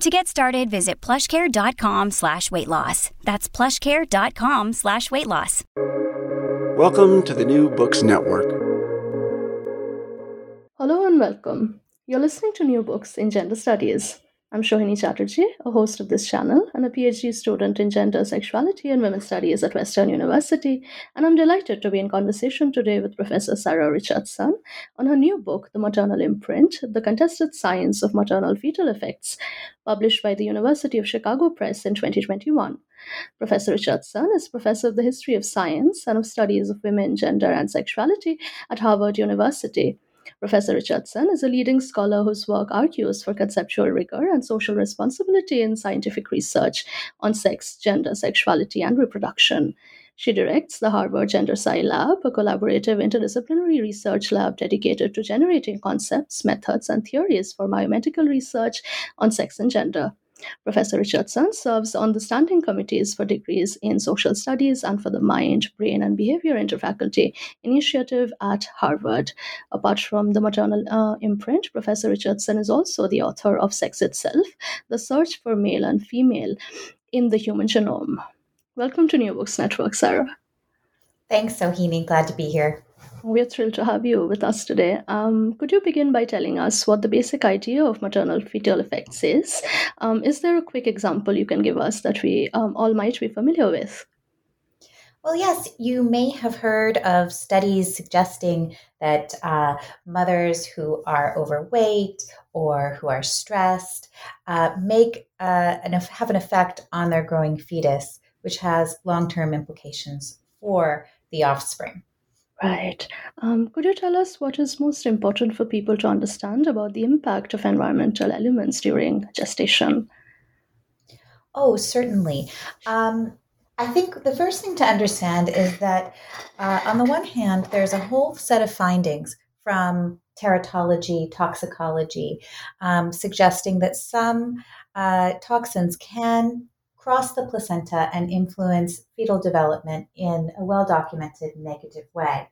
To get started, visit plushcare.com slash weight loss. That's plushcare.com slash weight loss. Welcome to the New Books Network. Hello and welcome. You're listening to New Books in Gender Studies. I'm Shohini Chatterjee, a host of this channel and a PhD student in gender, sexuality, and women's studies at Western University, and I'm delighted to be in conversation today with Professor Sarah Richardson on her new book, The Maternal Imprint The Contested Science of Maternal Fetal Effects, published by the University of Chicago Press in 2021. Professor Richardson is professor of the history of science and of studies of women, gender, and sexuality at Harvard University. Professor Richardson is a leading scholar whose work argues for conceptual rigor and social responsibility in scientific research on sex, gender, sexuality, and reproduction. She directs the Harvard GenderSci Lab, a collaborative interdisciplinary research lab dedicated to generating concepts, methods, and theories for biomedical research on sex and gender. Professor Richardson serves on the standing committees for degrees in social studies and for the Mind, Brain, and Behavior Interfaculty Initiative at Harvard. Apart from the maternal uh, imprint, Professor Richardson is also the author of Sex Itself The Search for Male and Female in the Human Genome. Welcome to New Books Network, Sarah. Thanks, Sohini. Glad to be here. We're thrilled to have you with us today. Um, could you begin by telling us what the basic idea of maternal fetal effects is? Um, is there a quick example you can give us that we um, all might be familiar with? Well, yes, you may have heard of studies suggesting that uh, mothers who are overweight or who are stressed uh, make uh, an, have an effect on their growing fetus, which has long term implications for the offspring. Right. Um, could you tell us what is most important for people to understand about the impact of environmental elements during gestation? Oh, certainly. Um, I think the first thing to understand is that, uh, on the one hand, there's a whole set of findings from teratology, toxicology, um, suggesting that some uh, toxins can cross the placenta and influence fetal development in a well documented negative way.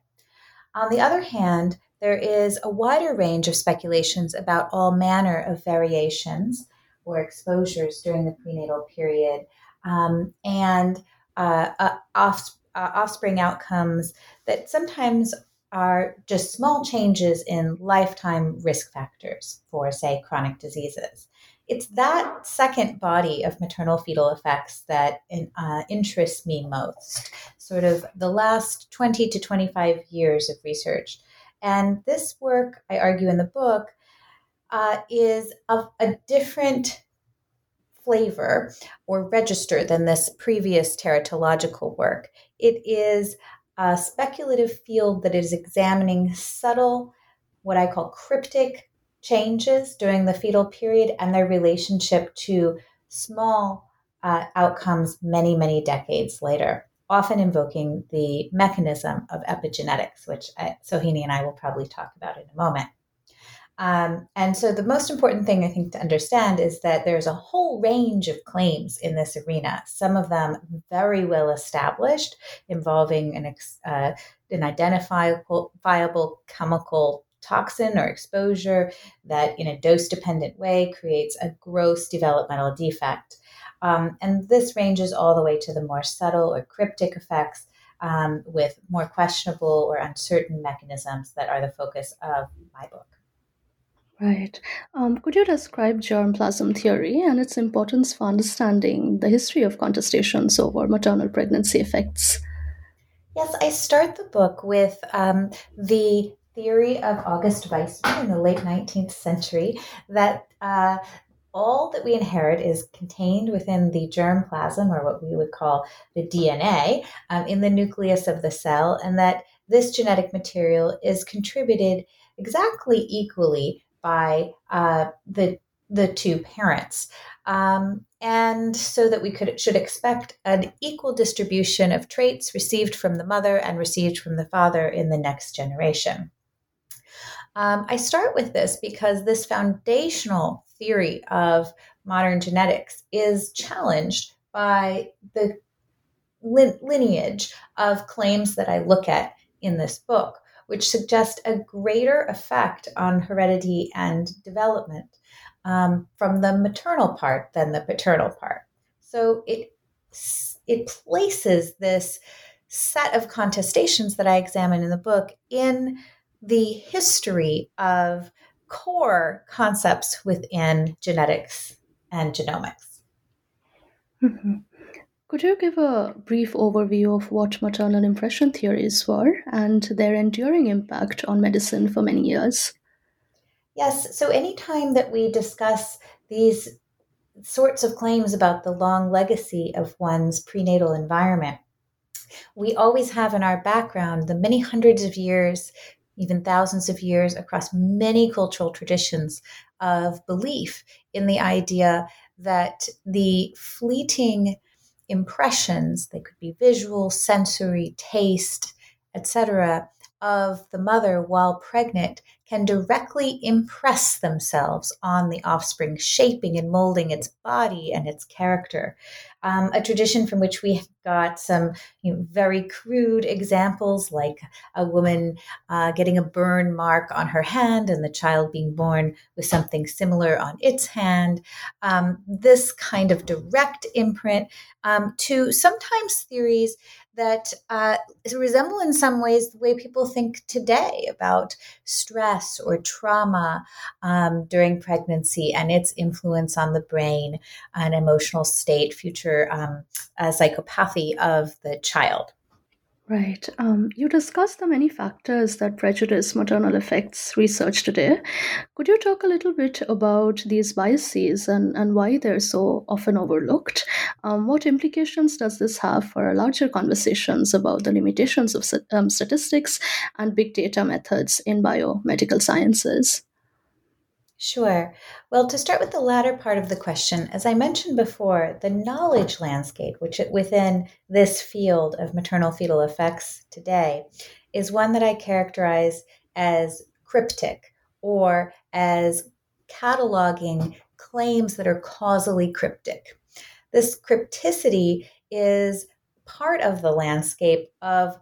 On the other hand, there is a wider range of speculations about all manner of variations or exposures during the prenatal period um, and uh, uh, off, uh, offspring outcomes that sometimes are just small changes in lifetime risk factors for, say, chronic diseases it's that second body of maternal fetal effects that uh, interests me most, sort of the last 20 to 25 years of research. And this work, I argue in the book, uh, is of a different flavor or register than this previous teratological work. It is a speculative field that is examining subtle, what I call cryptic changes during the fetal period and their relationship to small uh, outcomes many, many decades later, often invoking the mechanism of epigenetics, which I, Sohini and I will probably talk about in a moment. Um, and so, the most important thing I think to understand is that there's a whole range of claims in this arena, some of them very well established, involving an, uh, an identifiable chemical toxin or exposure that, in a dose dependent way, creates a gross developmental defect. Um, and this ranges all the way to the more subtle or cryptic effects um, with more questionable or uncertain mechanisms that are the focus of my book. Right. Um, could you describe germplasm theory and its importance for understanding the history of contestations over maternal pregnancy effects? Yes, I start the book with um, the theory of August Weismann in the late 19th century that uh, all that we inherit is contained within the germ plasm, or what we would call the DNA, um, in the nucleus of the cell, and that this genetic material is contributed exactly equally by uh, the the two parents. Um, and so that we could should expect an equal distribution of traits received from the mother and received from the father in the next generation. Um, I start with this because this foundational theory of modern genetics is challenged by the lineage of claims that I look at in this book, which suggest a greater effect on heredity and development um, from the maternal part than the paternal part. So it it places this set of contestations that I examine in the book in the history of core concepts within genetics and genomics. Mm-hmm. Could you give a brief overview of what maternal impression theories were and their enduring impact on medicine for many years? Yes, so anytime that we discuss these sorts of claims about the long legacy of one's prenatal environment, we always have in our background the many hundreds of years even thousands of years across many cultural traditions of belief in the idea that the fleeting impressions, they could be visual, sensory, taste, etc., of the mother while pregnant can directly impress themselves on the offspring, shaping and molding its body and its character. Um, a tradition from which we have got some you know, very crude examples, like a woman uh, getting a burn mark on her hand and the child being born with something similar on its hand. Um, this kind of direct imprint um, to sometimes theories that uh, resemble in some ways the way people think today about stress or trauma um, during pregnancy and its influence on the brain and emotional state, future um, uh, psychopathy of the child. Right. Um, you discussed the many factors that prejudice maternal effects research today. Could you talk a little bit about these biases and, and why they're so often overlooked? Um, what implications does this have for larger conversations about the limitations of um, statistics and big data methods in biomedical sciences? Sure. Well, to start with the latter part of the question, as I mentioned before, the knowledge landscape, which within this field of maternal fetal effects today, is one that I characterize as cryptic or as cataloging claims that are causally cryptic. This crypticity is part of the landscape of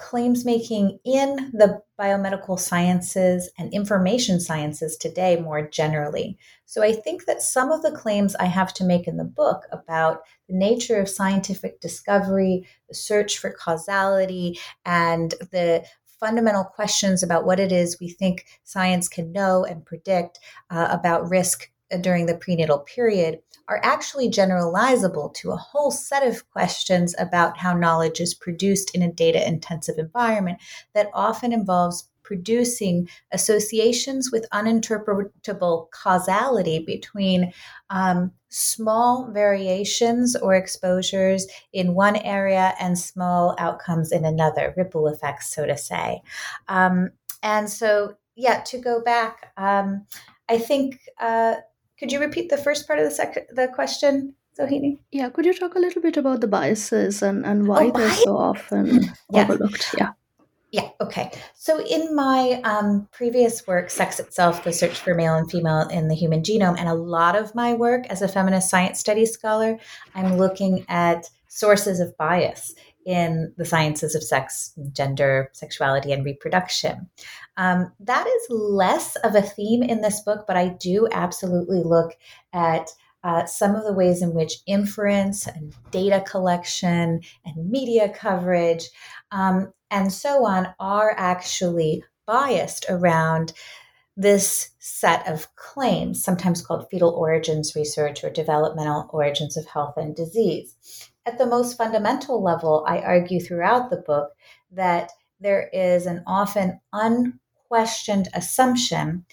claims making in the biomedical sciences and information sciences today more generally. So I think that some of the claims I have to make in the book about the nature of scientific discovery, the search for causality, and the fundamental questions about what it is we think science can know and predict uh, about risk during the prenatal period are actually generalizable to a whole set of questions about how knowledge is produced in a data intensive environment that often involves producing associations with uninterpretable causality between um, small variations or exposures in one area and small outcomes in another, ripple effects, so to say. Um, and so, yeah, to go back, um, I think uh, could you repeat the first part of the sec- the question, Sohini? Yeah, could you talk a little bit about the biases and, and why oh, they're so often yeah. overlooked? Yeah. Yeah, okay. So, in my um, previous work, Sex Itself, the search for male and female in the human genome, and a lot of my work as a feminist science studies scholar, I'm looking at sources of bias in the sciences of sex, gender, sexuality, and reproduction. Um, that is less of a theme in this book, but I do absolutely look at uh, some of the ways in which inference and data collection and media coverage um, and so on are actually biased around this set of claims, sometimes called fetal origins research or developmental origins of health and disease. At the most fundamental level, I argue throughout the book that there is an often unquestioned assumption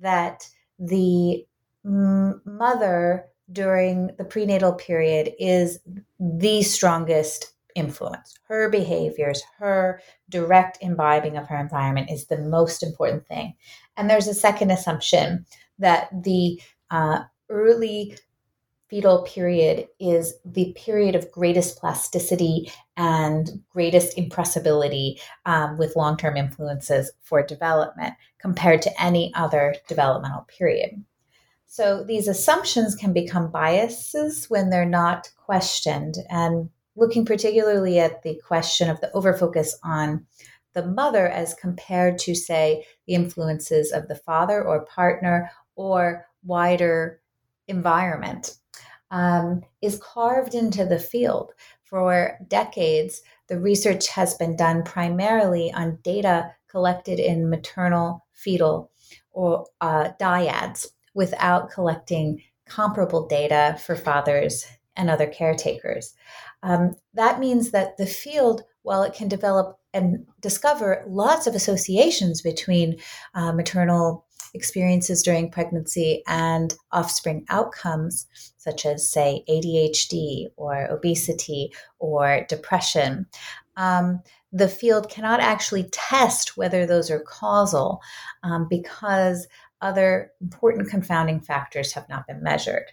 that the mother during the prenatal period is the strongest influence. Her behaviors, her direct imbibing of her environment is the most important thing. And there's a second assumption that the uh, early fetal period is the period of greatest plasticity and greatest impressibility um, with long term influences for development compared to any other developmental period. So these assumptions can become biases when they're not questioned. And looking particularly at the question of the overfocus on the mother as compared to, say, the influences of the father or partner or wider environment um, is carved into the field. For decades, the research has been done primarily on data collected in maternal fetal or uh, dyads without collecting comparable data for fathers and other caretakers. Um, that means that the field, while it can develop and discover lots of associations between uh, maternal experiences during pregnancy and offspring outcomes, such as, say, ADHD or obesity or depression, um, the field cannot actually test whether those are causal um, because other important confounding factors have not been measured.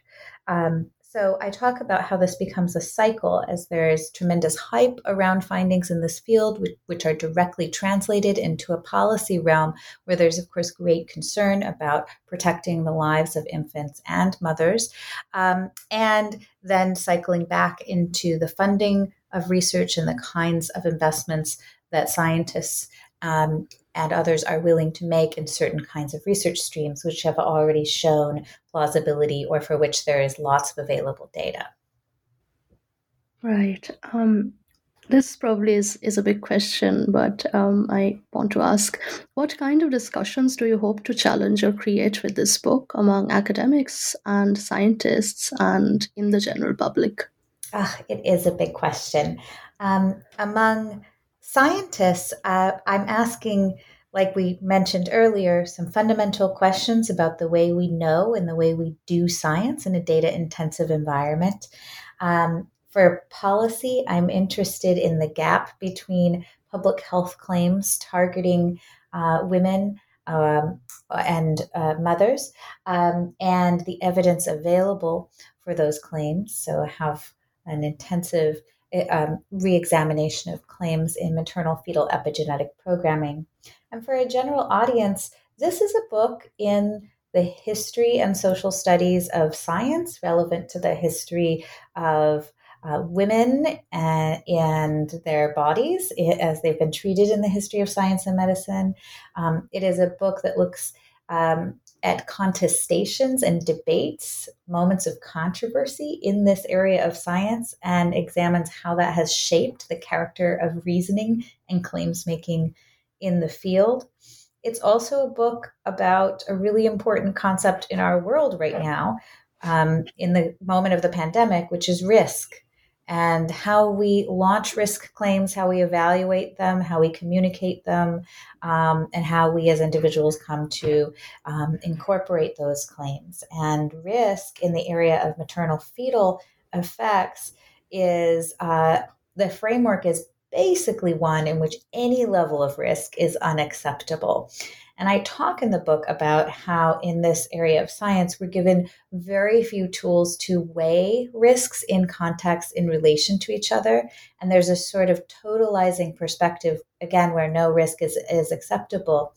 Um, so I talk about how this becomes a cycle as there is tremendous hype around findings in this field, which, are directly translated into a policy realm where there's, of course, great concern about protecting the lives of infants and mothers, um, and then cycling back into the funding of research and the kinds of investments that scientists um, and others are willing to make in certain kinds of research streams, which have already shown plausibility or for which there is lots of available data. Right. Um, this probably is, is a big question, but um, I want to ask what kind of discussions do you hope to challenge or create with this book among academics and scientists and in the general public? Ah, it is a big question. Um, among scientists, uh, I'm asking, like we mentioned earlier, some fundamental questions about the way we know and the way we do science in a data intensive environment. Um, for policy, I'm interested in the gap between public health claims targeting uh, women um, and uh, mothers um, and the evidence available for those claims. So, I have an intensive um, re-examination of claims in maternal fetal epigenetic programming. And for a general audience, this is a book in the history and social studies of science relevant to the history of uh, women and, and, their bodies as they've been treated in the history of science and medicine. Um, it is a book that looks um, at contestations and debates, moments of controversy in this area of science, and examines how that has shaped the character of reasoning and claims making in the field. It's also a book about a really important concept in our world right now, um, in the moment of the pandemic, which is risk and how we launch risk claims, how we evaluate them, how we communicate them, um, and how we as individuals come to um, incorporate those claims. And risk in the area of maternal fetal effects is uh, the framework is basically one in which any level of risk is unacceptable. And I talk in the book about how, in this area of science, we're given very few tools to weigh risks in context in relation to each other. And there's a sort of totalizing perspective, again, where no risk is, is acceptable.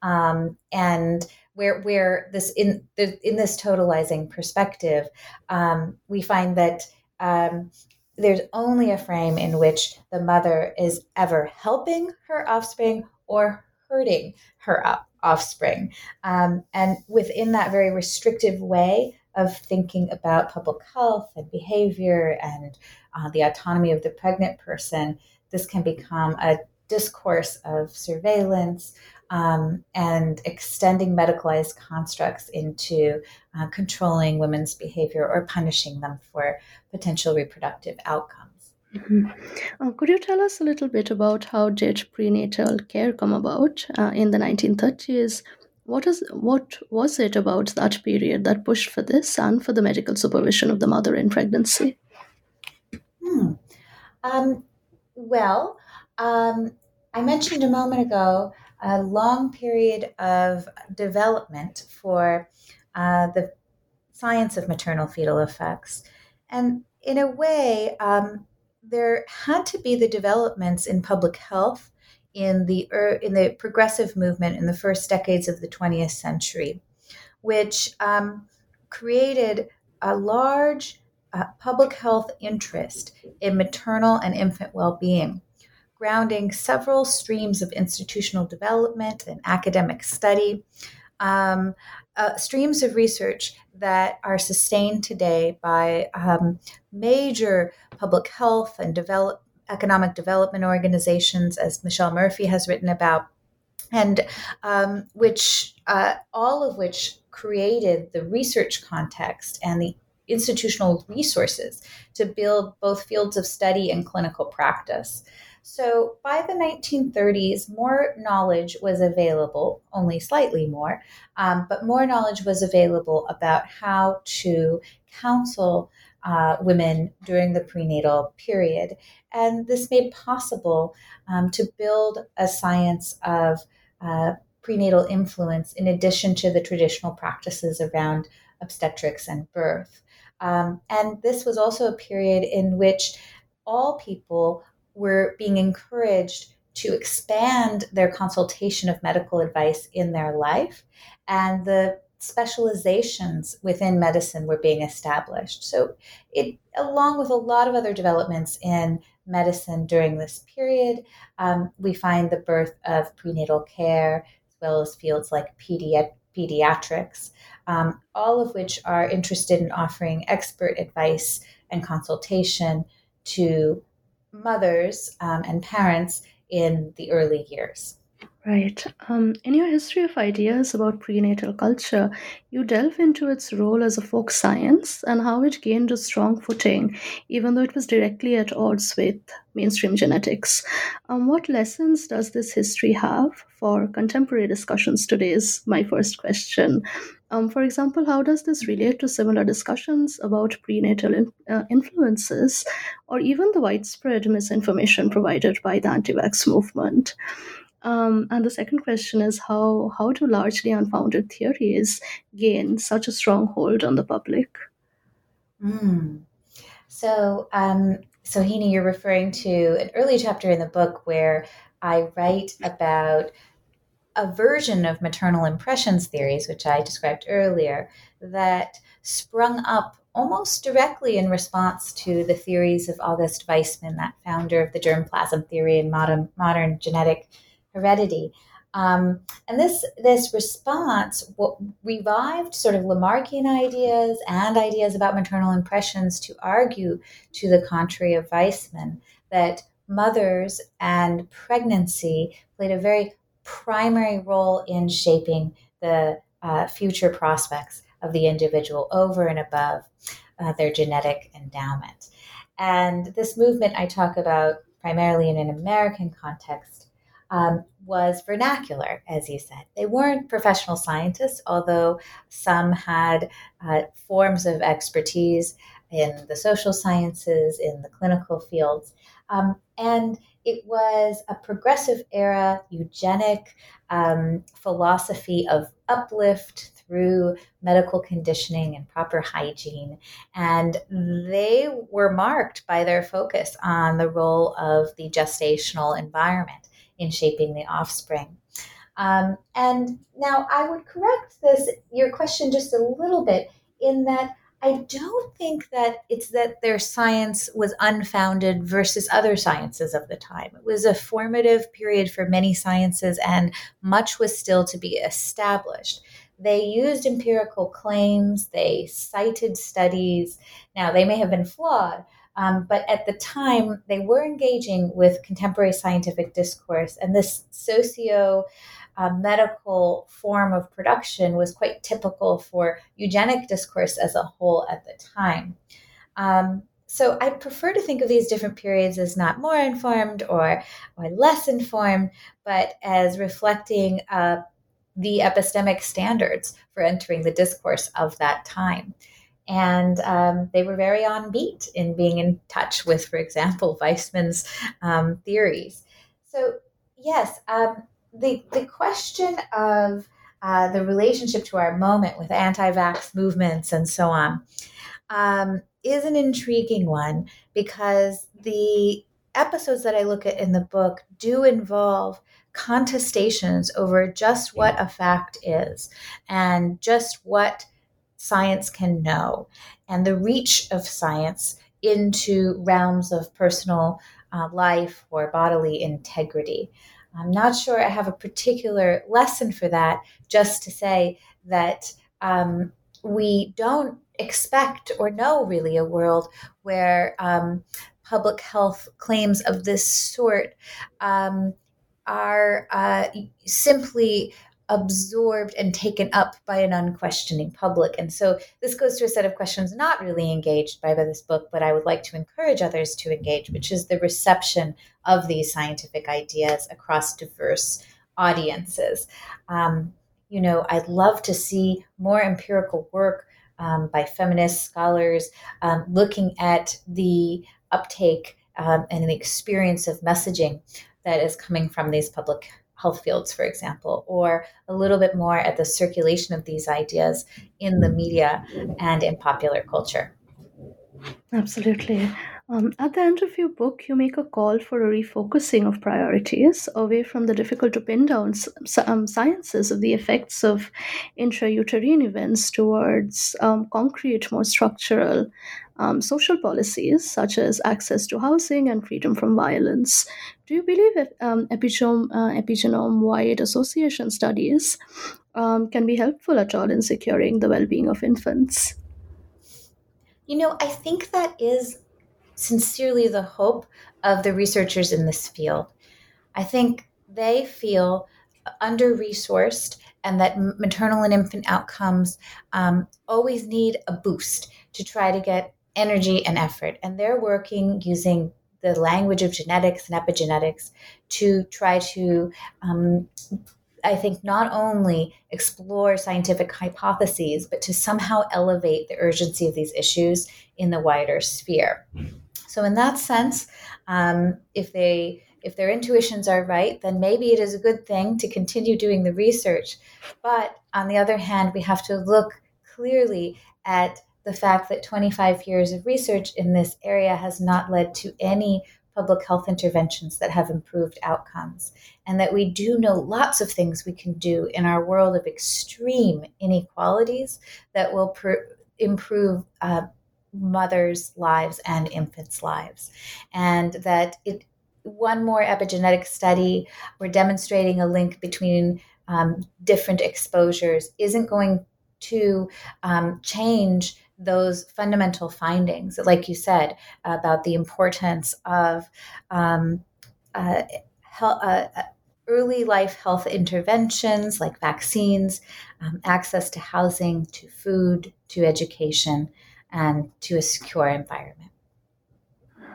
Um, and where, where this in in this totalizing perspective, um, we find that um, there's only a frame in which the mother is ever helping her offspring or hurting her offspring. Um, and within that very restrictive way of thinking about public health and behavior and uh, the autonomy of the pregnant person, this can become a discourse of surveillance um, and extending medicalized constructs into uh, controlling women's behavior or punishing them for potential reproductive outcomes. Mm-hmm. Uh, could you tell us a little bit about how did prenatal care come about uh, in the 1930s? What is what was it about that period that pushed for this and for the medical supervision of the mother in pregnancy? Hmm. Um, well, um, I mentioned a moment ago a long period of development for uh, the science of maternal fetal effects. And in a way, um, there had to be the developments in public health in the in the progressive movement in the first decades of the 20th century, which um, created a large uh, public health interest in maternal and infant well-being, grounding several streams of institutional development and academic study, um, uh, streams of research that are sustained today by um, major public health and develop, economic development organizations, as Michelle Murphy has written about, and um, which uh, all of which created the research context and the institutional resources to build both fields of study and clinical practice. So by the 1930s, more knowledge was available, only slightly more, um, but more knowledge was available about how to counsel uh, women during the prenatal period. And this made possible um, to build a science of uh, prenatal influence in addition to the traditional practices around obstetrics and birth. Um, and this was also a period in which all people were being encouraged to expand their consultation of medical advice in their life, and the specializations within medicine were being established. So, it, along with a lot of other developments in medicine during this period, um, we find the birth of prenatal care, as well as fields like pedi- pediatrics, um, all of which are interested in offering expert advice and consultation to mothers um, and parents in the early years. Right. Um, in your history of ideas about prenatal culture, you delve into its role as a folk science and how it gained a strong footing, even though it was directly at odds with mainstream genetics. Um, what lessons does this history have for contemporary discussions today? Is my first question. Um, for example, how does this relate to similar discussions about prenatal in, uh, influences or even the widespread misinformation provided by the anti vax movement? Um, and the second question is how how do largely unfounded theories gain such a strong hold on the public? Mm. So, um, Sohini, you're referring to an early chapter in the book where I write about a version of maternal impressions theories, which I described earlier, that sprung up almost directly in response to the theories of August Weismann, that founder of the germplasm theory and modern, modern genetic heredity. Um, and this this response revived sort of Lamarckian ideas and ideas about maternal impressions to argue to the contrary of Weismann that mothers and pregnancy played a very primary role in shaping the uh, future prospects of the individual over and above uh, their genetic endowment. And this movement I talk about primarily in an American context um, was vernacular, as you said. They weren't professional scientists, although some had uh, forms of expertise in the social sciences, in the clinical fields. Um, and it was a progressive era, eugenic um, philosophy of uplift through medical conditioning and proper hygiene. And they were marked by their focus on the role of the gestational environment in shaping the offspring. Um, and now I would correct this, your question just a little bit, in that I don't think that it's that their science was unfounded versus other sciences of the time. It was a formative period for many sciences, and much was still to be established. They used empirical claims, they cited studies. Now, they may have been flawed, um, but at the time, they were engaging with contemporary scientific discourse, and this socio uh, medical form of production was quite typical for eugenic discourse as a whole at the time. Um, so I prefer to think of these different periods as not more informed or, or less informed, but as reflecting uh, the epistemic standards for entering the discourse of that time. And um, they were very on beat in being in touch with, for example, Weismann's um, theories. So, yes, um, the, the question of uh, the relationship to our moment with anti vax movements and so on um, is an intriguing one because the episodes that I look at in the book do involve contestations over just what a fact is and just what science can know and the reach of science into realms of personal uh, life or bodily integrity. I'm not sure I have a particular lesson for that, just to say that um, we don't expect or know really a world where um, public health claims of this sort um, are uh, simply absorbed and taken up by an unquestioning public. And so this goes to a set of questions not really engaged by, by this book, but I would like to encourage others to engage, which is the reception of these scientific ideas across diverse audiences. Um, you know, I'd love to see more empirical work um, by feminist scholars um, looking at the uptake um, and the experience of messaging that is coming from these public health fields, for example, or a little bit more at the circulation of these ideas in the media and in popular culture. Absolutely. Um, at the end of your book, you make a call for a refocusing of priorities away from the difficult to pin down um, sciences of the effects of intrauterine events towards um, concrete, more structural um, social policies such as access to housing and freedom from violence. Do you believe um, epigenome, uh, epigenome wide association studies um, can be helpful at all in securing the well being of infants? You know, I think that is sincerely the hope of the researchers in this field. I think they feel under resourced and that maternal and infant outcomes um, always need a boost to try to get energy and effort. And they're working using the language of genetics and epigenetics to try to um, I think, not only explore scientific hypotheses, but to somehow elevate the urgency of these issues in the wider sphere. So, in that sense, um, if they if their intuitions are right, then maybe it is a good thing to continue doing the research. But on the other hand, we have to look clearly at the fact that 25 years of research in this area has not led to any public health interventions that have improved outcomes, and that we do know lots of things we can do in our world of extreme inequalities that will pr- improve uh, mothers' lives and infants' lives, and that it. One more epigenetic study, we're demonstrating a link between um, different exposures, isn't going to um, change those fundamental findings, like you said, about the importance of um, uh, uh, uh, early life health interventions like vaccines, um, access to housing, to food, to education, and to a secure environment.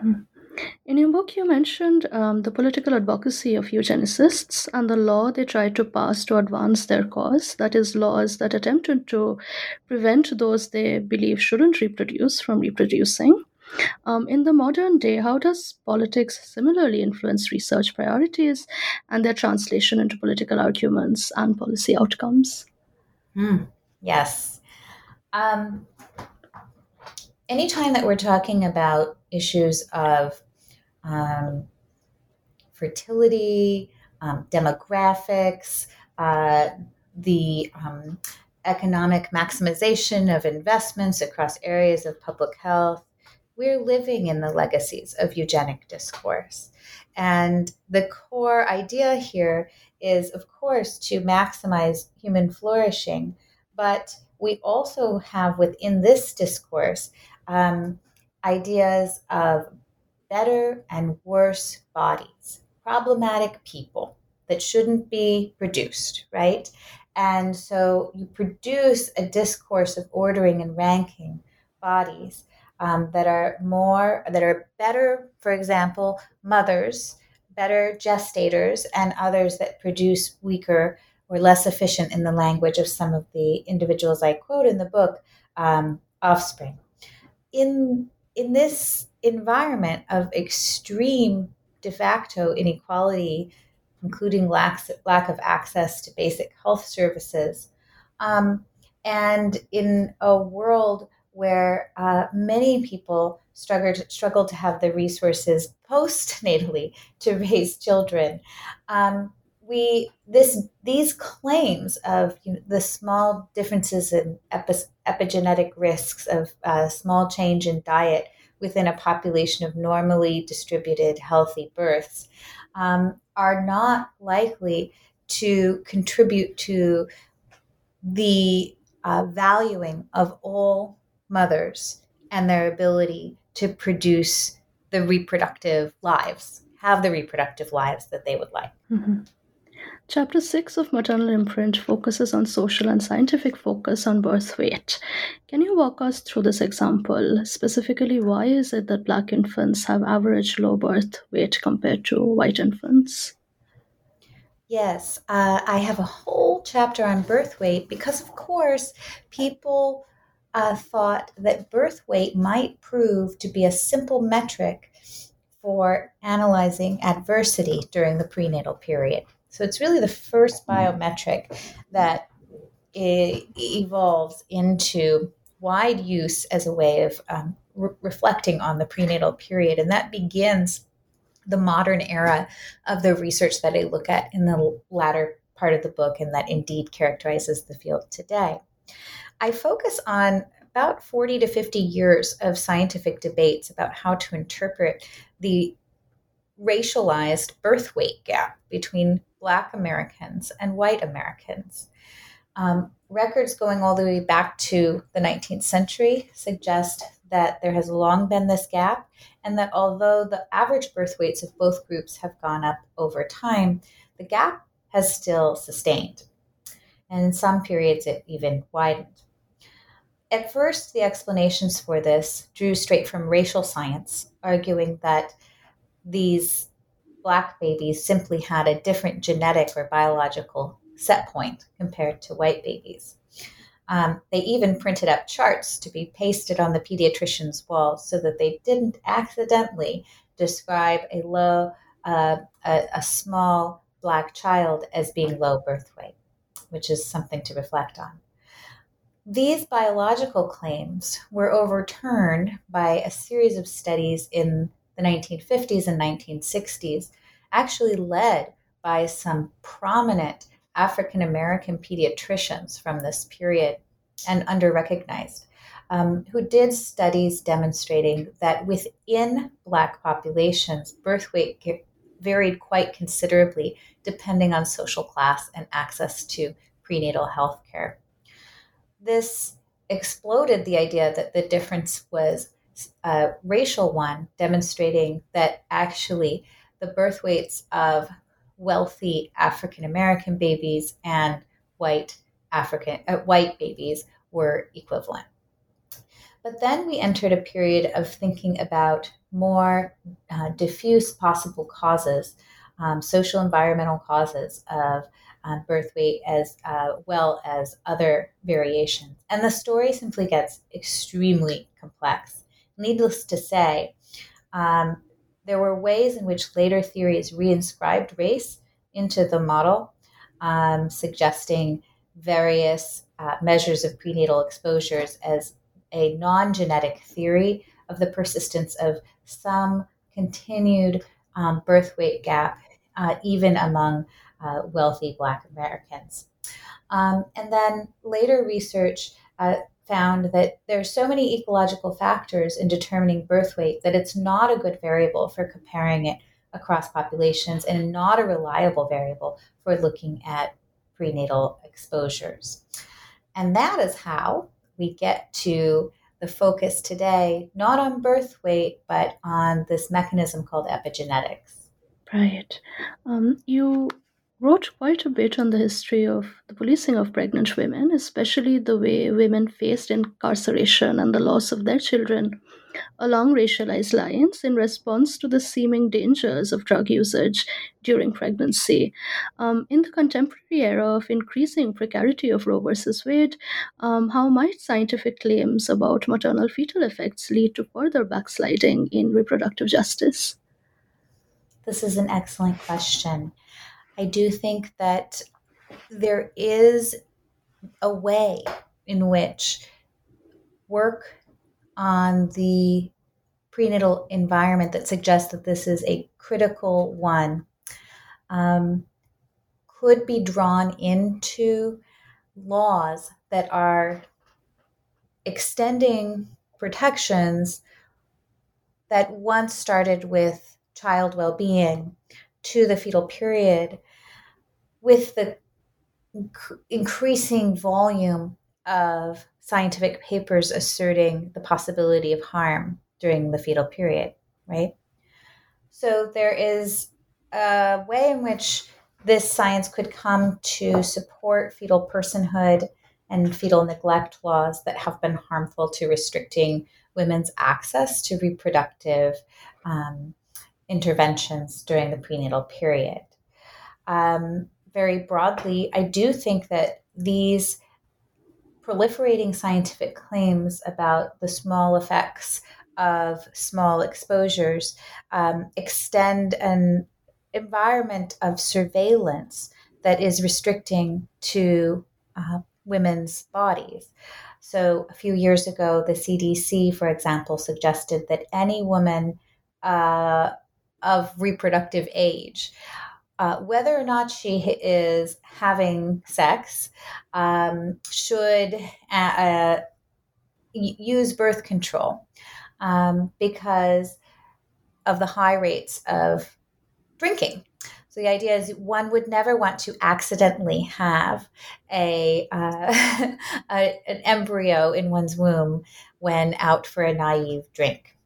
Mm-hmm. In your book, you mentioned um, the political advocacy of eugenicists and the law they tried to pass to advance their cause. That is, laws that attempted to prevent those they believe shouldn't reproduce from reproducing. Um, in the modern day, how does politics similarly influence research priorities and their translation into political arguments and policy outcomes? Mm, yes. Um, anytime that we're talking about issues of um, fertility, um, demographics, uh, the um, economic maximization of investments across areas of public health. We're living in the legacies of eugenic discourse. And the core idea here is, of course, to maximize human flourishing, but we also have within this discourse um, ideas of better and worse bodies, problematic people that shouldn't be produced, right? And so you produce a discourse of ordering and ranking bodies um, that are more, that are better, for example, mothers, better gestators, and others that produce weaker or less efficient in the language of some of the individuals I quote in the book, um, offspring. In in this environment of extreme de facto inequality, including lack, lack of access to basic health services, um, and in a world where uh, many people struggled, struggle to have the resources postnatally to raise children. Um, we this these claims of you know, the small differences in epi- epigenetic risks of uh, small change in diet within a population of normally distributed healthy births um, are not likely to contribute to the uh, valuing of all mothers and their ability to produce the reproductive lives, have the reproductive lives that they would like. Mm-hmm. Chapter 6 of Maternal Imprint focuses on social and scientific focus on birth weight. Can you walk us through this example? Specifically, why is it that Black infants have average low birth weight compared to white infants? Yes, uh, I have a whole chapter on birth weight because, of course, people uh, thought that birth weight might prove to be a simple metric for analyzing adversity during the prenatal period. So it's really the first biometric that evolves into wide use as a way of um, re- reflecting on the prenatal period. And that begins the modern era of the research that I look at in the latter part of the book and that indeed characterizes the field today. I focus on about 40 to 50 years of scientific debates about how to interpret the racialized birth weight gap between Black Americans and white Americans. Um, records going all the way back to the 19th century suggest that there has long been this gap, and that although the average birth weights of both groups have gone up over time, the gap has still sustained. And in some periods, it even widened. At first, the explanations for this drew straight from racial science, arguing that these black babies simply had a different genetic or biological set point compared to white babies. Um, they even printed up charts to be pasted on the pediatrician's wall so that they didn't accidentally describe a low, uh, a, a small black child as being low birth weight, which is something to reflect on. These biological claims were overturned by a series of studies in the 1950s and 1960s, actually led by some prominent African American pediatricians from this period and underrecognized, um, who did studies demonstrating that within Black populations, birth weight varied quite considerably depending on social class and access to prenatal health care. This exploded the idea that the difference was a racial one, demonstrating that actually the birth weights of wealthy African American babies and white African uh, white babies were equivalent. But then we entered a period of thinking about more uh, diffuse possible causes, um, social environmental causes of um, birth weight, as uh, well as other variations. And the story simply gets extremely complex. Needless to say, um, there were ways in which later theories reinscribed race into the model, um, suggesting various uh, measures of prenatal exposures as a non genetic theory of the persistence of some continued um, birth weight gap, uh, even among uh, wealthy Black Americans. Um, and then later research uh, found that there are so many ecological factors in determining birth weight that it's not a good variable for comparing it across populations and not a reliable variable for looking at prenatal exposures. And that is how we get to the focus today, not on birth weight, but on this mechanism called epigenetics. Right. Um, you wrote quite a bit on the history of the policing of pregnant women, especially the way women faced incarceration and the loss of their children. along racialized lines in response to the seeming dangers of drug usage during pregnancy. Um, in the contemporary era of increasing precarity of Roe versus Wade, um, how might scientific claims about maternal fetal effects lead to further backsliding in reproductive justice? This is an excellent question. I do think that there is a way in which work on the prenatal environment that suggests that this is a critical one um, could be drawn into laws that are extending protections that once started with child well being to the fetal period with the inc- increasing volume of scientific papers asserting the possibility of harm during the fetal period, right? So there is a way in which this science could come to support fetal personhood and fetal neglect laws that have been harmful to restricting women's access to reproductive um, interventions during the prenatal period. Um, very broadly, I do think that these proliferating scientific claims about the small effects of small exposures um, extend an environment of surveillance that is restricting to uh, women's bodies. So, a few years ago, the CDC, for example, suggested that any woman uh, of reproductive age uh, whether or not she is having sex um, should uh, uh use birth control um, because of the high rates of drinking. So the idea is one would never want to accidentally have a, uh, a an embryo in one's womb when out for a naive drink.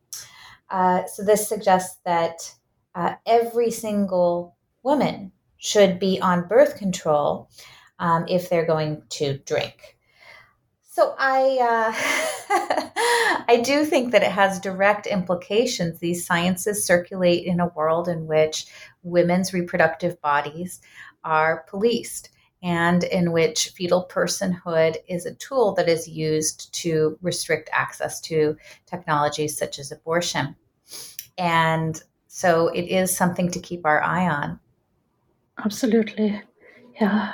Uh, so this suggests that uh, every single woman should be on birth control um, if they're going to drink. So I uh, I do think that it has direct implications. These sciences circulate in a world in which women's reproductive bodies are policed and in which fetal personhood is a tool that is used to restrict access to technologies such as abortion. And so it is something to keep our eye on. Absolutely. Yeah.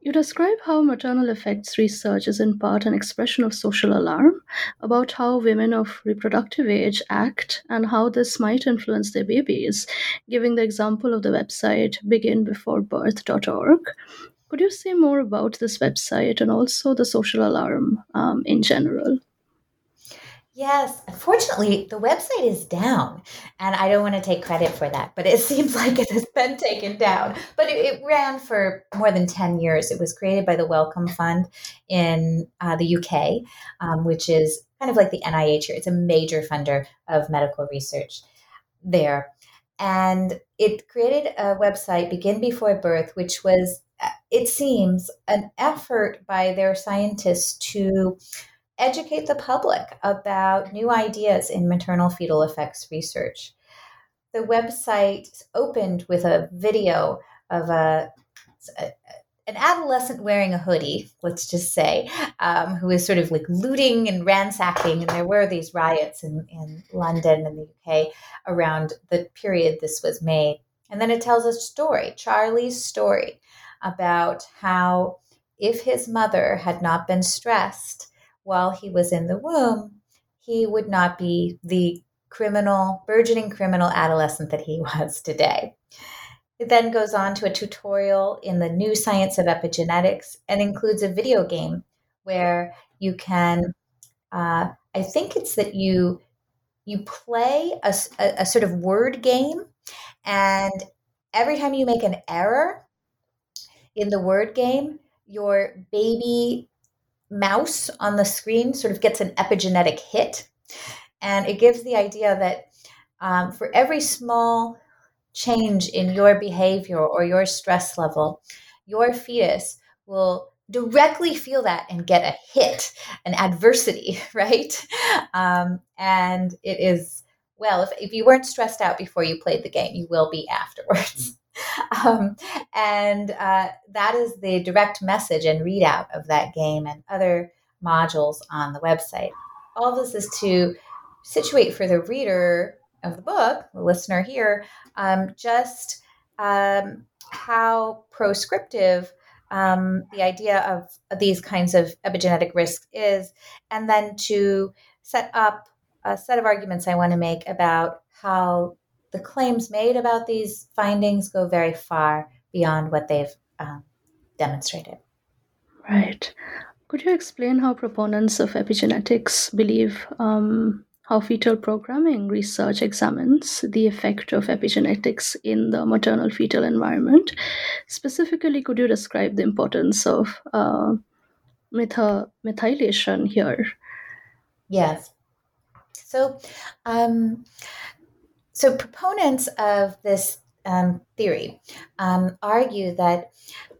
You describe how maternal effects research is in part an expression of social alarm about how women of reproductive age act and how this might influence their babies, giving the example of the website beginbeforebirth.org. Could you say more about this website and also the social alarm um, in general? Yes, unfortunately, the website is down, and I don't want to take credit for that, but it seems like it has been taken down. But it, it ran for more than 10 years. It was created by the Wellcome Fund in uh, the UK, um, which is kind of like the NIH here. It's a major funder of medical research there. And it created a website, Begin Before Birth, which was, uh, it seems, an effort by their scientists to educate the public about new ideas in maternal fetal effects research. The website opened with a video of a, a an adolescent wearing a hoodie, let's just say, um, who is sort of like looting and ransacking. And there were these riots in, in London and the UK around the period this was made. And then it tells a story, Charlie's story, about how if his mother had not been stressed while he was in the womb, he would not be the criminal, burgeoning criminal adolescent that he was today. It then goes on to a tutorial in the new science of epigenetics and includes a video game where you can, uh, I think it's that you you play a, a, a sort of word game, and every time you make an error in the word game, your baby mouse on the screen sort of gets an epigenetic hit. And it gives the idea that um, for every small change in your behavior or your stress level, your fetus will directly feel that and get a hit, an adversity, right? Um, and it is, well, if, if you weren't stressed out before you played the game, you will be afterwards. Um, and uh, that is the direct message and readout of that game and other modules on the website. All this is to situate for the reader of the book, the listener here, um, just um, how proscriptive um, the idea of these kinds of epigenetic risks is, and then to set up a set of arguments I want to make about how the claims made about these findings go very far beyond what they've um, demonstrated. Right. Could you explain how proponents of epigenetics believe um, how fetal programming research examines the effect of epigenetics in the maternal fetal environment. Specifically, could you describe the importance of uh, methylation here? Yes. So, um, so proponents of this um, theory um, argue that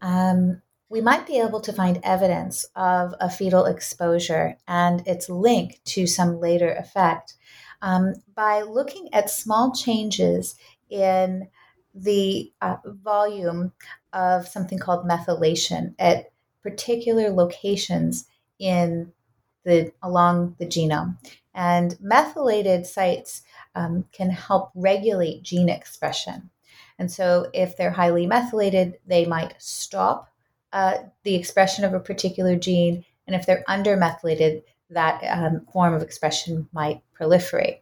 um, we might be able to find evidence of a fetal exposure and its link to some later effect um, by looking at small changes in the uh, volume of something called methylation at particular locations in the along the genome and methylated sites um, can help regulate gene expression and so if they're highly methylated they might stop uh, the expression of a particular gene, and if they're undermethylated, that um, form of expression might proliferate.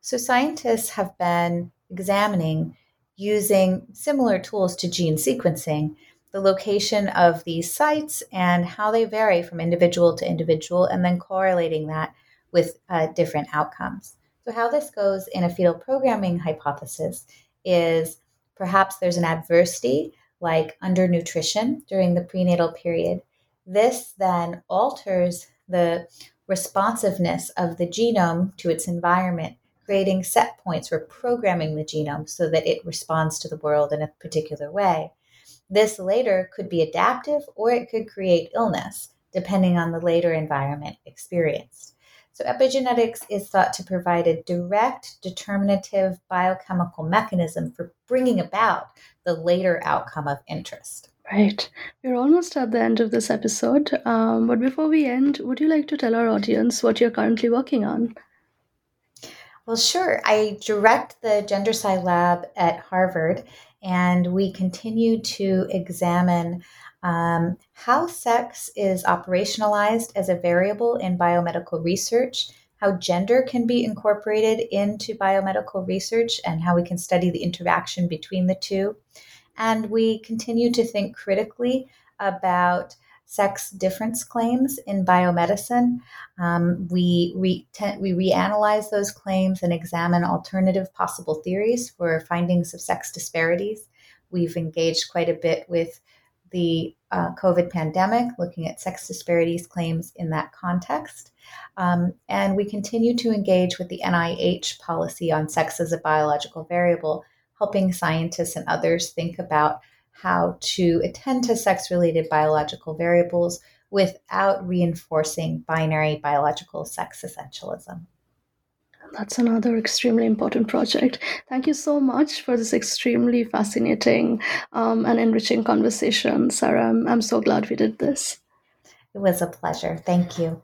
So, scientists have been examining using similar tools to gene sequencing the location of these sites and how they vary from individual to individual, and then correlating that with uh, different outcomes. So, how this goes in a fetal programming hypothesis is perhaps there's an adversity like undernutrition during the prenatal period. This then alters the responsiveness of the genome to its environment, creating set points for programming the genome so that it responds to the world in a particular way. This later could be adaptive or it could create illness, depending on the later environment experienced. So, epigenetics is thought to provide a direct, determinative biochemical mechanism for bringing about the later outcome of interest. Right. We're almost at the end of this episode. Um, but before we end, would you like to tell our audience what you're currently working on? Well, sure. I direct the GenderSci Lab at Harvard, and we continue to examine um, how sex is operationalized as a variable in biomedical research how gender can be incorporated into biomedical research and how we can study the interaction between the two. And we continue to think critically about sex difference claims in biomedicine. Um, we, re- te- we reanalyze those claims and examine alternative possible theories for findings of sex disparities. We've engaged quite a bit with the uh, COVID pandemic, looking at sex disparities claims in that context. Um, and we continue to engage with the NIH policy on sex as a biological variable, helping scientists and others think about how to attend to sex related biological variables without reinforcing binary biological sex essentialism. That's another extremely important project. Thank you so much for this extremely fascinating um, and enriching conversation, Sarah. I'm, I'm so glad we did this. It was a pleasure. Thank you.